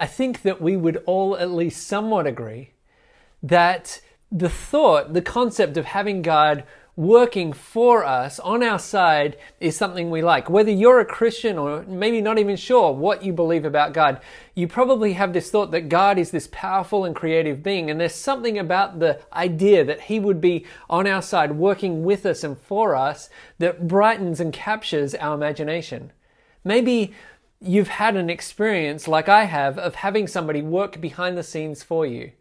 I think that we would all at least somewhat agree that the thought, the concept of having God working for us on our side is something we like. Whether you're a Christian or maybe not even sure what you believe about God, you probably have this thought that God is this powerful and creative being. And there's something about the idea that He would be on our side, working with us and for us, that brightens and captures our imagination. Maybe you've had an experience like I have of having somebody work behind the scenes for you.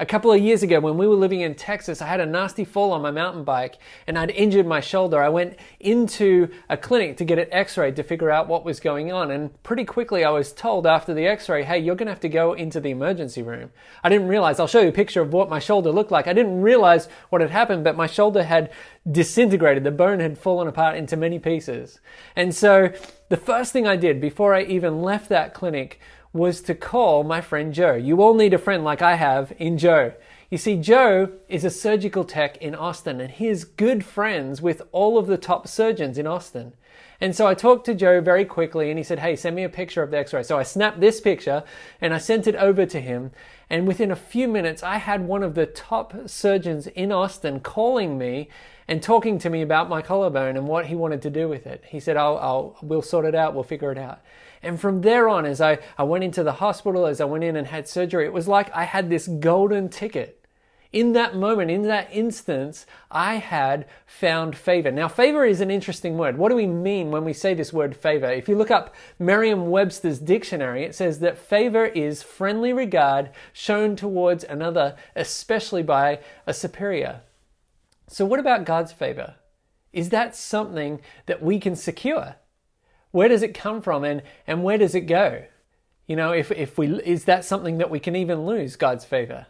A couple of years ago, when we were living in Texas, I had a nasty fall on my mountain bike and I'd injured my shoulder. I went into a clinic to get it x rayed to figure out what was going on. And pretty quickly, I was told after the x ray, hey, you're going to have to go into the emergency room. I didn't realize, I'll show you a picture of what my shoulder looked like. I didn't realize what had happened, but my shoulder had disintegrated. The bone had fallen apart into many pieces. And so the first thing I did before I even left that clinic was to call my friend Joe. You all need a friend like I have in Joe. You see, Joe is a surgical tech in Austin and he is good friends with all of the top surgeons in Austin. And so I talked to Joe very quickly and he said, Hey, send me a picture of the x ray. So I snapped this picture and I sent it over to him. And within a few minutes, I had one of the top surgeons in Austin calling me and talking to me about my collarbone and what he wanted to do with it. He said, I'll, I'll, we'll sort it out, we'll figure it out. And from there on, as I, I went into the hospital, as I went in and had surgery, it was like I had this golden ticket. In that moment, in that instance, I had found favor. Now, favor is an interesting word. What do we mean when we say this word favor? If you look up Merriam Webster's dictionary, it says that favor is friendly regard shown towards another, especially by a superior. So, what about God's favor? Is that something that we can secure? Where does it come from and, and where does it go? You know, if, if we, is that something that we can even lose God's favor?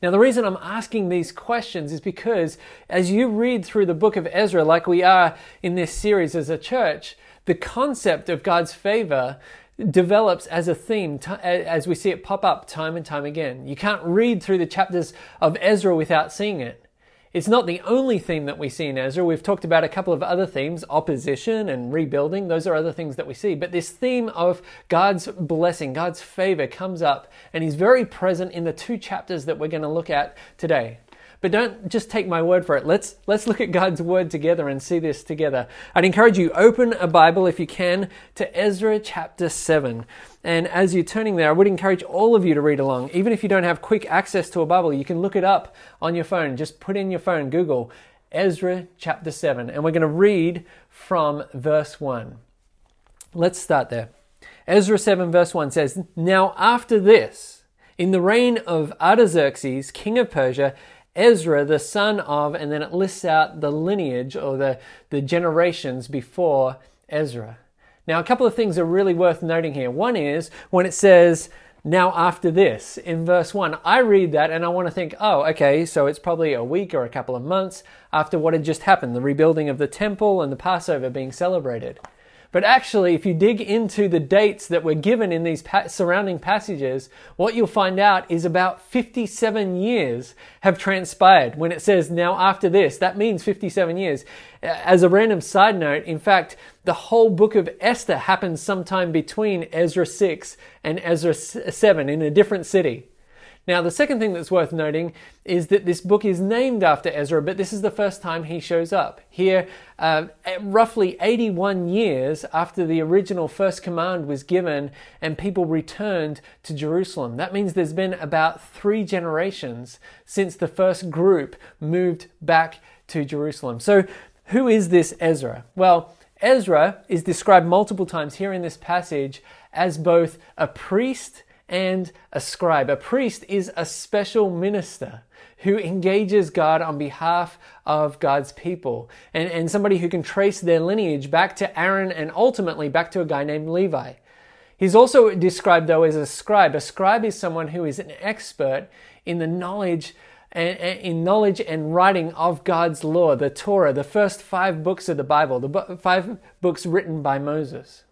Now, the reason I'm asking these questions is because as you read through the book of Ezra, like we are in this series as a church, the concept of God's favor develops as a theme as we see it pop up time and time again. You can't read through the chapters of Ezra without seeing it. It's not the only theme that we see in Ezra. We've talked about a couple of other themes, opposition and rebuilding. Those are other things that we see. But this theme of God's blessing, God's favor comes up and he's very present in the two chapters that we're going to look at today. But don't just take my word for it. Let's, let's look at God's word together and see this together. I'd encourage you, open a Bible if you can to Ezra chapter 7. And as you're turning there, I would encourage all of you to read along. Even if you don't have quick access to a Bible, you can look it up on your phone. Just put in your phone, Google Ezra chapter 7, and we're going to read from verse 1. Let's start there. Ezra 7, verse 1 says, Now after this, in the reign of Artaxerxes, king of Persia, Ezra, the son of, and then it lists out the lineage or the, the generations before Ezra. Now, a couple of things are really worth noting here. One is when it says, now after this in verse 1 i read that and i want to think oh okay so it's probably a week or a couple of months after what had just happened the rebuilding of the temple and the passover being celebrated but actually, if you dig into the dates that were given in these pa- surrounding passages, what you'll find out is about 57 years have transpired. When it says now after this, that means 57 years. As a random side note, in fact, the whole book of Esther happens sometime between Ezra 6 and Ezra 7 in a different city. Now, the second thing that's worth noting is that this book is named after Ezra, but this is the first time he shows up. Here, uh, roughly 81 years after the original first command was given and people returned to Jerusalem. That means there's been about three generations since the first group moved back to Jerusalem. So, who is this Ezra? Well, Ezra is described multiple times here in this passage as both a priest and a scribe. A priest is a special minister who engages God on behalf of God's people and, and somebody who can trace their lineage back to Aaron and ultimately back to a guy named Levi. He's also described though as a scribe. A scribe is someone who is an expert in the knowledge in knowledge and writing of God's law, the Torah, the first five books of the Bible, the five books written by Moses.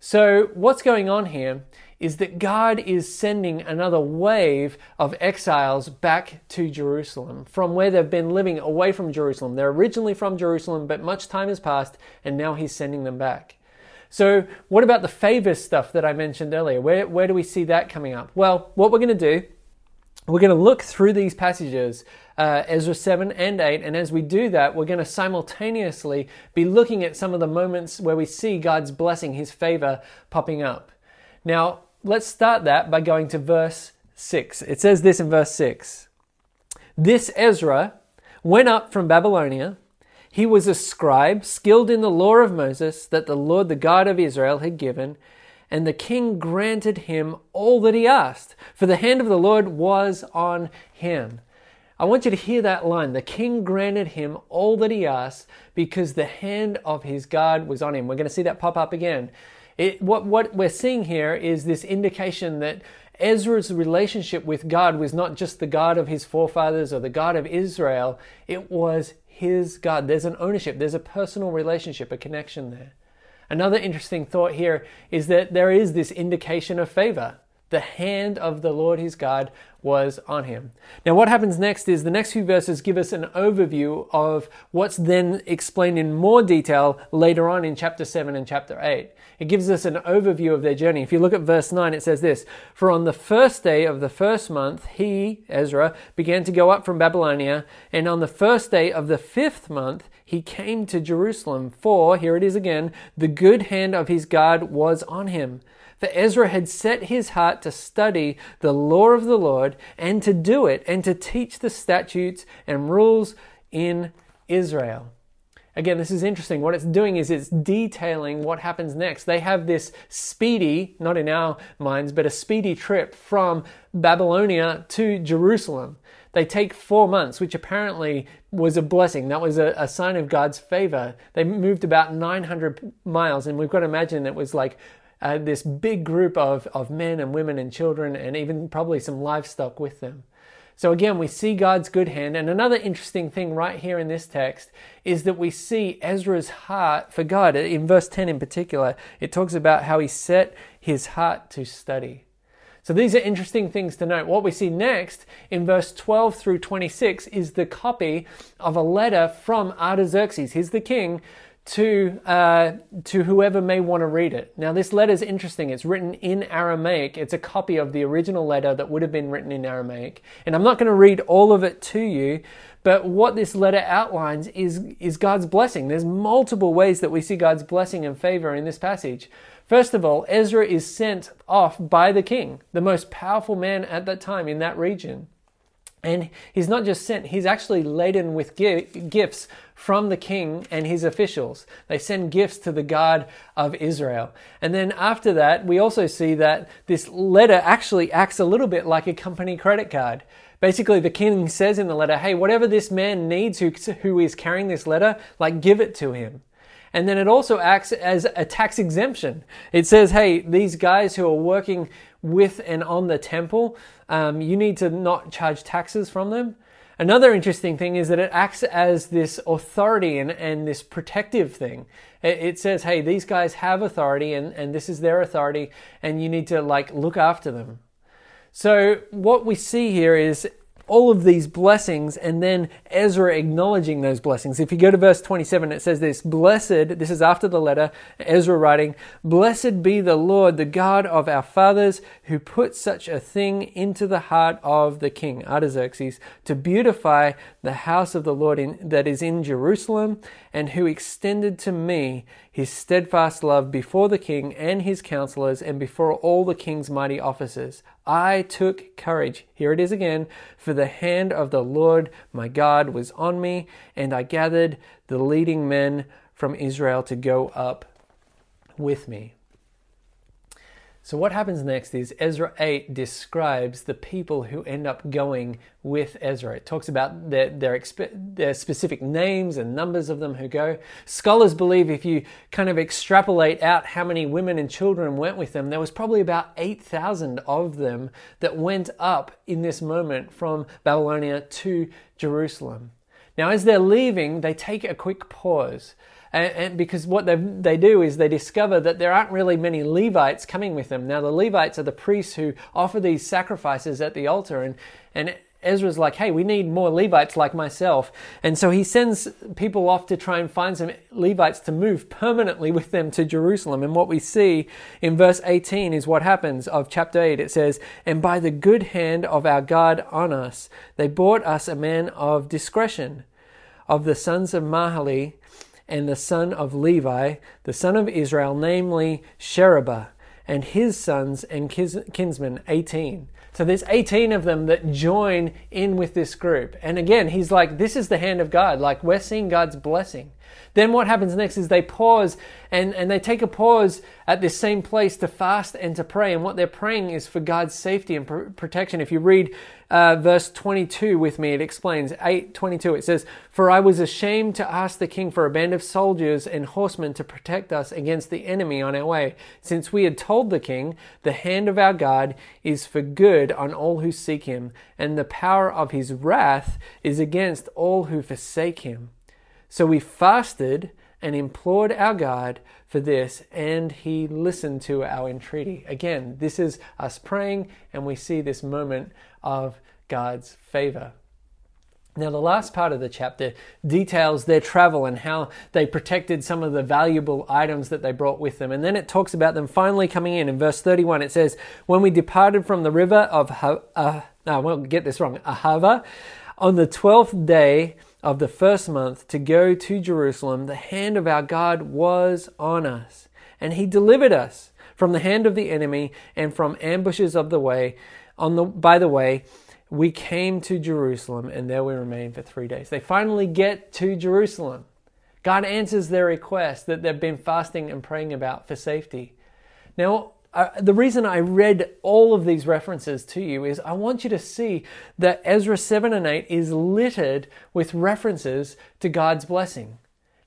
So, what's going on here is that God is sending another wave of exiles back to Jerusalem from where they've been living away from Jerusalem. They're originally from Jerusalem, but much time has passed and now He's sending them back. So, what about the favor stuff that I mentioned earlier? Where, where do we see that coming up? Well, what we're going to do, we're going to look through these passages, uh, Ezra 7 and 8, and as we do that, we're going to simultaneously be looking at some of the moments where we see God's blessing, His favor popping up. Now, let's start that by going to verse 6. It says this in verse 6 This Ezra went up from Babylonia he was a scribe, skilled in the law of Moses that the Lord, the God of Israel, had given, and the king granted him all that he asked, for the hand of the Lord was on him. I want you to hear that line. The king granted him all that he asked because the hand of his God was on him. We're going to see that pop up again. It, what, what we're seeing here is this indication that Ezra's relationship with God was not just the God of his forefathers or the God of Israel, it was his God. There's an ownership, there's a personal relationship, a connection there. Another interesting thought here is that there is this indication of favor. The hand of the Lord his God was on him. Now, what happens next is the next few verses give us an overview of what's then explained in more detail later on in chapter 7 and chapter 8. It gives us an overview of their journey. If you look at verse 9, it says this For on the first day of the first month, he, Ezra, began to go up from Babylonia, and on the first day of the fifth month, he came to Jerusalem. For, here it is again, the good hand of his God was on him. For Ezra had set his heart to study the law of the Lord and to do it and to teach the statutes and rules in Israel. Again, this is interesting. What it's doing is it's detailing what happens next. They have this speedy, not in our minds, but a speedy trip from Babylonia to Jerusalem. They take four months, which apparently was a blessing. That was a, a, sign of God's favor. They moved about 900 miles, and we've got to imagine it was like uh, this big group of, of men and women and children, and even probably some livestock with them. So again, we see God's good hand. And another interesting thing right here in this text is that we see Ezra's heart for God. In verse 10 in particular, it talks about how he set his heart to study. So these are interesting things to note. What we see next in verse 12 through 26 is the copy of a letter from Artaxerxes. He's the king to uh, to whoever may want to read it. Now, this letter is interesting. It's written in Aramaic. It's a copy of the original letter that would have been written in Aramaic. And I'm not going to read all of it to you, but what this letter outlines is is God's blessing. There's multiple ways that we see God's blessing and favor in this passage. First of all, Ezra is sent off by the king, the most powerful man at that time in that region. And he's not just sent, he's actually laden with gifts from the king and his officials. They send gifts to the God of Israel. And then after that, we also see that this letter actually acts a little bit like a company credit card. Basically, the king says in the letter, hey, whatever this man needs who, who is carrying this letter, like give it to him. And then it also acts as a tax exemption. It says, hey, these guys who are working with and on the temple, um, you need to not charge taxes from them. Another interesting thing is that it acts as this authority and, and this protective thing. It, it says, hey, these guys have authority and, and this is their authority, and you need to like look after them. So what we see here is all of these blessings and then Ezra acknowledging those blessings. If you go to verse 27, it says this Blessed, this is after the letter, Ezra writing, Blessed be the Lord, the God of our fathers, who put such a thing into the heart of the king, Artaxerxes, to beautify the house of the Lord in, that is in Jerusalem, and who extended to me his steadfast love before the king and his counselors and before all the king's mighty officers. I took courage. Here it is again. For the hand of the Lord my God was on me, and I gathered the leading men from Israel to go up with me. So, what happens next is Ezra 8 describes the people who end up going with Ezra. It talks about their, their, their, specific names and numbers of them who go. Scholars believe if you kind of extrapolate out how many women and children went with them, there was probably about 8,000 of them that went up in this moment from Babylonia to Jerusalem. Now, as they're leaving, they take a quick pause and, and because what they, they do is they discover that there aren't really many Levites coming with them. Now, the Levites are the priests who offer these sacrifices at the altar, and, and Ezra's like, hey, we need more Levites like myself. And so he sends people off to try and find some Levites to move permanently with them to Jerusalem. And what we see in verse 18 is what happens of chapter 8. It says, And by the good hand of our God on us, they brought us a man of discretion of the sons of Mahali and the son of Levi, the son of Israel, namely Sherebiah, and his sons and kinsmen, 18. So there's 18 of them that join in with this group. And again, he's like, this is the hand of God. Like, we're seeing God's blessing. Then what happens next is they pause and, and they take a pause at this same place to fast and to pray. And what they're praying is for God's safety and pr- protection. If you read uh, verse 22 with me, it explains 822. It says, For I was ashamed to ask the king for a band of soldiers and horsemen to protect us against the enemy on our way, since we had told the king, The hand of our God is for good on all who seek him, and the power of his wrath is against all who forsake him. So we fasted and implored our God for this, and he listened to our entreaty. Again, this is us praying, and we see this moment of God's favor. Now, the last part of the chapter details their travel and how they protected some of the valuable items that they brought with them. And then it talks about them finally coming in. In verse 31, it says, When we departed from the river of, ha- uh, no, I won't get this wrong, Ahava, on the twelfth day of the first month to go to Jerusalem, the hand of our God was on us, and he delivered us from the hand of the enemy and from ambushes of the way. On the by the way, we came to Jerusalem and there we remained for 3 days. They finally get to Jerusalem. God answers their request that they've been fasting and praying about for safety. Now, the reason I read all of these references to you is I want you to see that Ezra 7 and 8 is littered with references to God's blessing.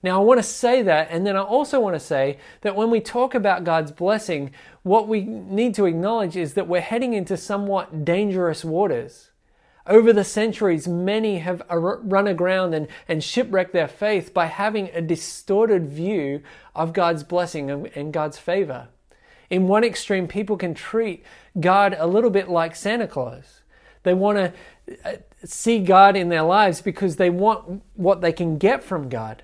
Now, I want to say that, and then I also want to say that when we talk about God's blessing, what we need to acknowledge is that we're heading into somewhat dangerous waters. Over the centuries, many have run aground and, and shipwrecked their faith by having a distorted view of God's blessing and God's favor. In one extreme, people can treat God a little bit like Santa Claus. They want to uh, see God in their lives because they want what they can get from God.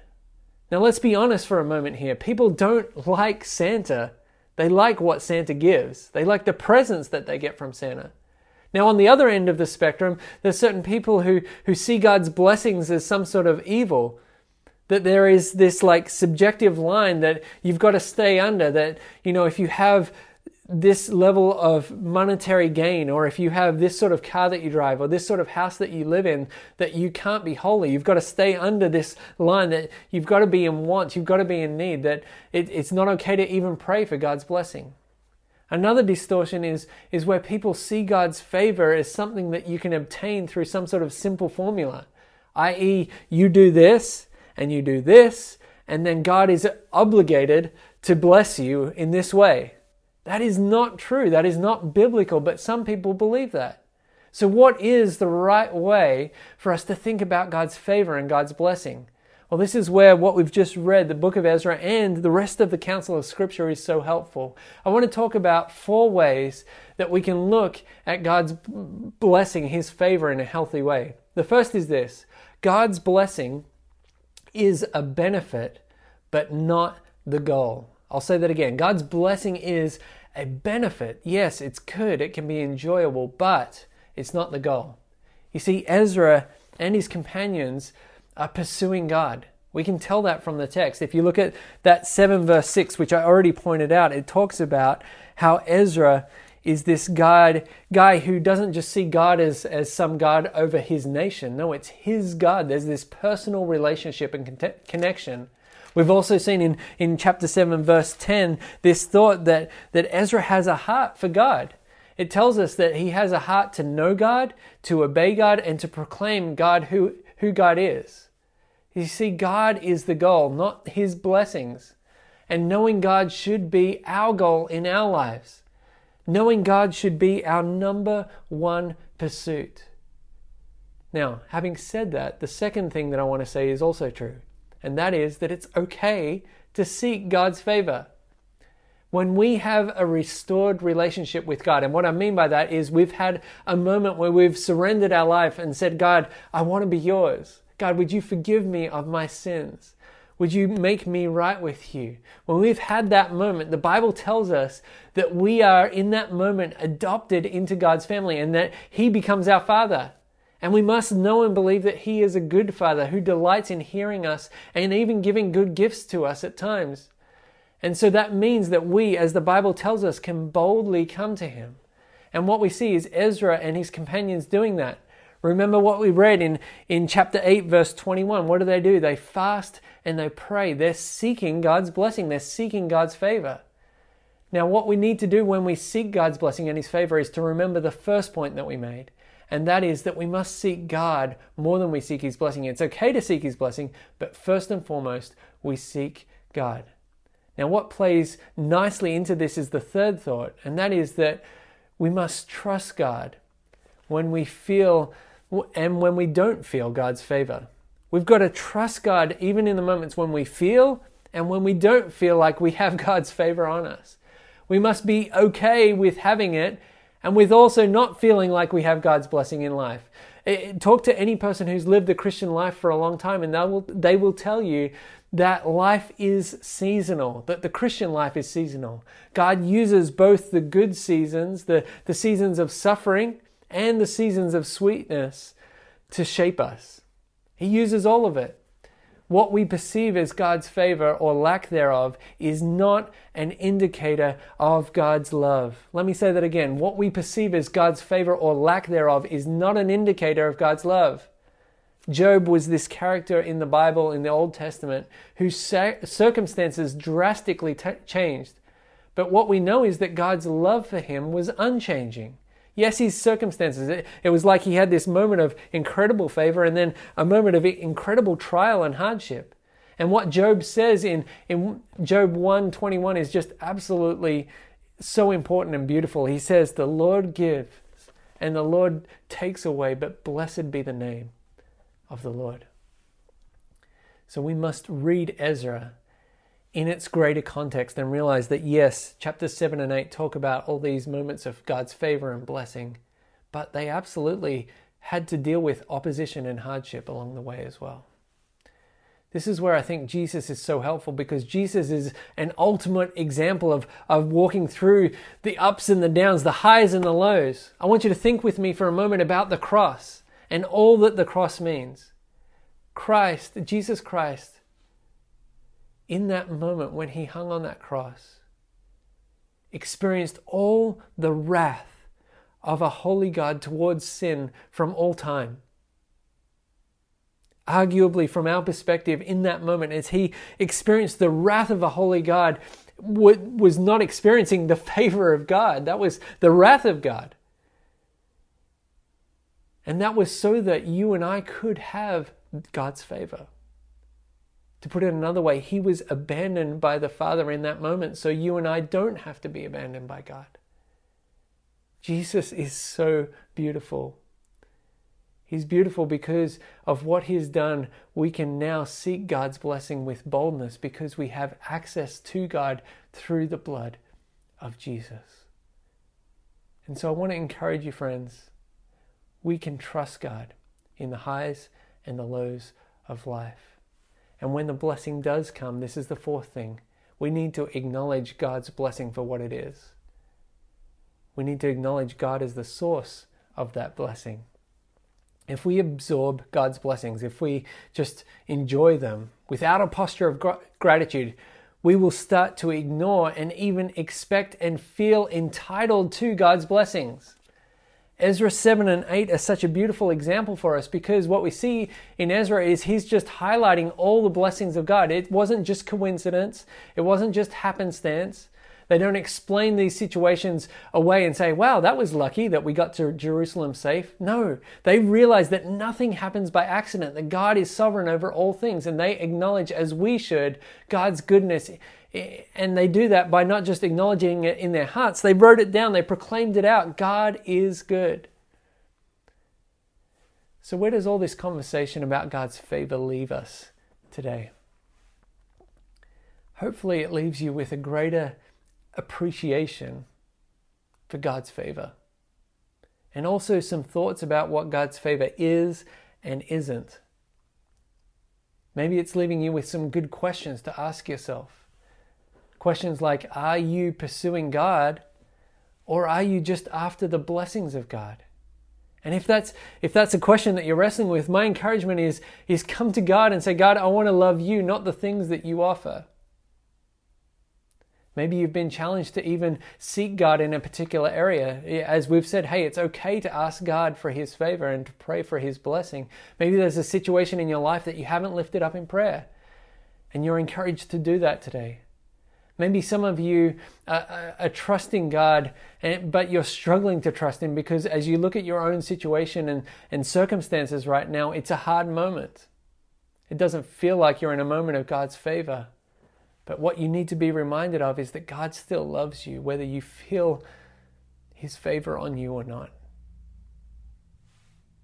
Now, let's be honest for a moment here. People don't like Santa. They like what Santa gives, they like the presents that they get from Santa. Now, on the other end of the spectrum, there's certain people who, who see God's blessings as some sort of evil that there is this like subjective line that you've got to stay under that you know if you have this level of monetary gain or if you have this sort of car that you drive or this sort of house that you live in that you can't be holy. You've got to stay under this line that you've got to be in want you've got to be in need that it, it's not okay to even pray for god's blessing. Another distortion is is where people see god's favor as something that you can obtain through some sort of simple formula i.e you do this and you do this, and then God is obligated to bless you in this way. That is not true. That is not biblical, but some people believe that. So, what is the right way for us to think about God's favor and God's blessing? Well, this is where what we've just read, the book of Ezra, and the rest of the counsel of Scripture is so helpful. I want to talk about four ways that we can look at God's blessing, His favor, in a healthy way. The first is this God's blessing is a benefit, but not the goal. I'll say that again. God's blessing is a benefit. Yes, it's good, it can be enjoyable, but it's not the goal. You see, Ezra and his companions are pursuing God. We can tell that from the text. If you look at that 7 verse 6, which I already pointed out, it talks about how Ezra is this God, guy who doesn't just see God as, as some God over his nation. No, it's his God. There's this personal relationship and con- connection. We've also seen in, in chapter 7, verse 10, this thought that, that Ezra has a heart for God. It tells us that he has a heart to know God, to obey God, and to proclaim God who, who God is. You see, God is the goal, not his blessings. And knowing God should be our goal in our lives. Knowing God should be our number one pursuit. Now, having said that, the second thing that I want to say is also true, and that is that it's okay to seek God's favor. When we have a restored relationship with God, and what I mean by that is we've had a moment where we've surrendered our life and said, God, I want to be yours. God, would you forgive me of my sins? Would you make me right with you? When we've had that moment, the Bible tells us that we are in that moment adopted into God's family and that He becomes our Father. And we must know and believe that He is a good Father who delights in hearing us and even giving good gifts to us at times. And so that means that we, as the Bible tells us, can boldly come to Him. And what we see is Ezra and his companions doing that. Remember what we read in, in chapter 8, verse 21. What do they do? They fast and they pray. They're seeking God's blessing, they're seeking God's favor. Now, what we need to do when we seek God's blessing and His favor is to remember the first point that we made, and that is that we must seek God more than we seek His blessing. It's okay to seek His blessing, but first and foremost, we seek God. Now, what plays nicely into this is the third thought, and that is that we must trust God when we feel and when we don't feel God's favor. We've got to trust God even in the moments when we feel and when we don't feel like we have God's favor on us. We must be okay with having it and with also not feeling like we have God's blessing in life. Talk to any person who's lived the Christian life for a long time and they will, they will tell you that life is seasonal, that the Christian life is seasonal. God uses both the good seasons, the, the seasons of suffering, and the seasons of sweetness to shape us. He uses all of it. What we perceive as God's favor or lack thereof is not an indicator of God's love. Let me say that again. What we perceive as God's favor or lack thereof is not an indicator of God's love. Job was this character in the Bible in the Old Testament whose circumstances drastically t- changed. But what we know is that God's love for him was unchanging. Yes, his circumstances. It, it, was like he had this moment of incredible favor and then a moment of incredible trial and hardship. And what Job says in, in Job 121 is just absolutely so important and beautiful. He says, The Lord gives and the Lord takes away, but blessed be the name of the Lord. So we must read Ezra in its greater context and realize that yes, chapters 7 and 8 talk about all these moments of God's favor and blessing, but they absolutely had to deal with opposition and hardship along the way as well. This is where I think Jesus is so helpful because Jesus is an ultimate example of, of walking through the ups and the downs, the highs and the lows. I want you to think with me for a moment about the cross and all that the cross means. Christ, Jesus Christ, in that moment when he hung on that cross, experienced all the wrath of a holy God towards sin from all time. Arguably, from our perspective, in that moment, as he experienced the wrath of a holy God, was not experiencing the favor of God. That was the wrath of God. And that was so that you and I could have God's favor. To put it another way, he was abandoned by the Father in that moment, so you and I don't have to be abandoned by God. Jesus is so beautiful. He's beautiful because of what he's done. We can now seek God's blessing with boldness because we have access to God through the blood of Jesus. And so I want to encourage you, friends, we can trust God in the highs and the lows of life. And when the blessing does come, this is the fourth thing. We need to acknowledge God's blessing for what it is. We need to acknowledge God as the source of that blessing. If we absorb God's blessings, if we just enjoy them without a posture of gr- gratitude, we will start to ignore and even expect and feel entitled to God's blessings. Ezra 7 and 8 are such a beautiful example for us because what we see in Ezra is he's just highlighting all the blessings of God. It wasn't just coincidence, it wasn't just happenstance. They don't explain these situations away and say, wow, that was lucky that we got to Jerusalem safe. No, they realize that nothing happens by accident, that God is sovereign over all things, and they acknowledge, as we should, God's goodness and they do that by not just acknowledging it in their hearts, they wrote it down, they proclaimed it out. God is good. So, where does all this conversation about God's favor leave us today? Hopefully, it leaves you with a greater appreciation for God's favor. And also some thoughts about what God's favor is and isn't. Maybe it's leaving you with some good questions to ask yourself. Questions like Are you pursuing God or are you just after the blessings of God? And if that's if that's a question that you're wrestling with, my encouragement is is come to God and say, God, I want to love you, not the things that you offer. Maybe you've been challenged to even seek God in a particular area. As we've said, hey, it's okay to ask God for His favor and to pray for His blessing. Maybe there's a situation in your life that you haven't lifted up in prayer, and you're encouraged to do that today. Maybe some of you are, are, trusting God, but you're struggling to trust Him because as you look at your own situation and, and circumstances right now, it's a hard moment. It doesn't feel like you're in a moment of God's favor. But what you need to be reminded of is that God still loves you, whether you feel His favor on you or not.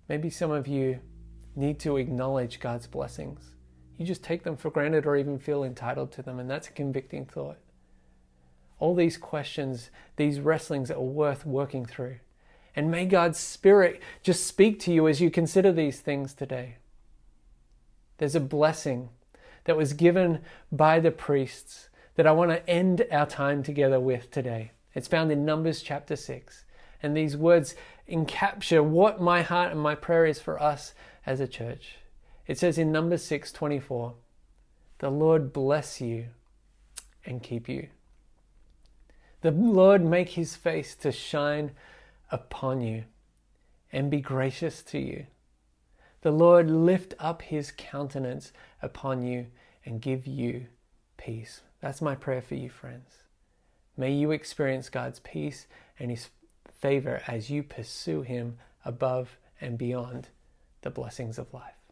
Maybe some of you need to acknowledge God's blessings. You just take them for granted or even feel entitled to them, and that's a convicting thought. All these questions, these wrestlings are worth working through. And may God's Spirit just speak to you as you consider these things today. There's a blessing that was given by the priests that I want to end our time together with today. It's found in Numbers chapter 6. And these words encapture what my heart and my prayer is for us as a church. It says in Numbers 6:24, "The Lord bless you and keep you. The Lord make his face to shine upon you and be gracious to you. The Lord lift up his countenance upon you and give you peace. That's my prayer for you, friends. May you experience God's peace and his favor as you pursue him above and beyond the blessings of life.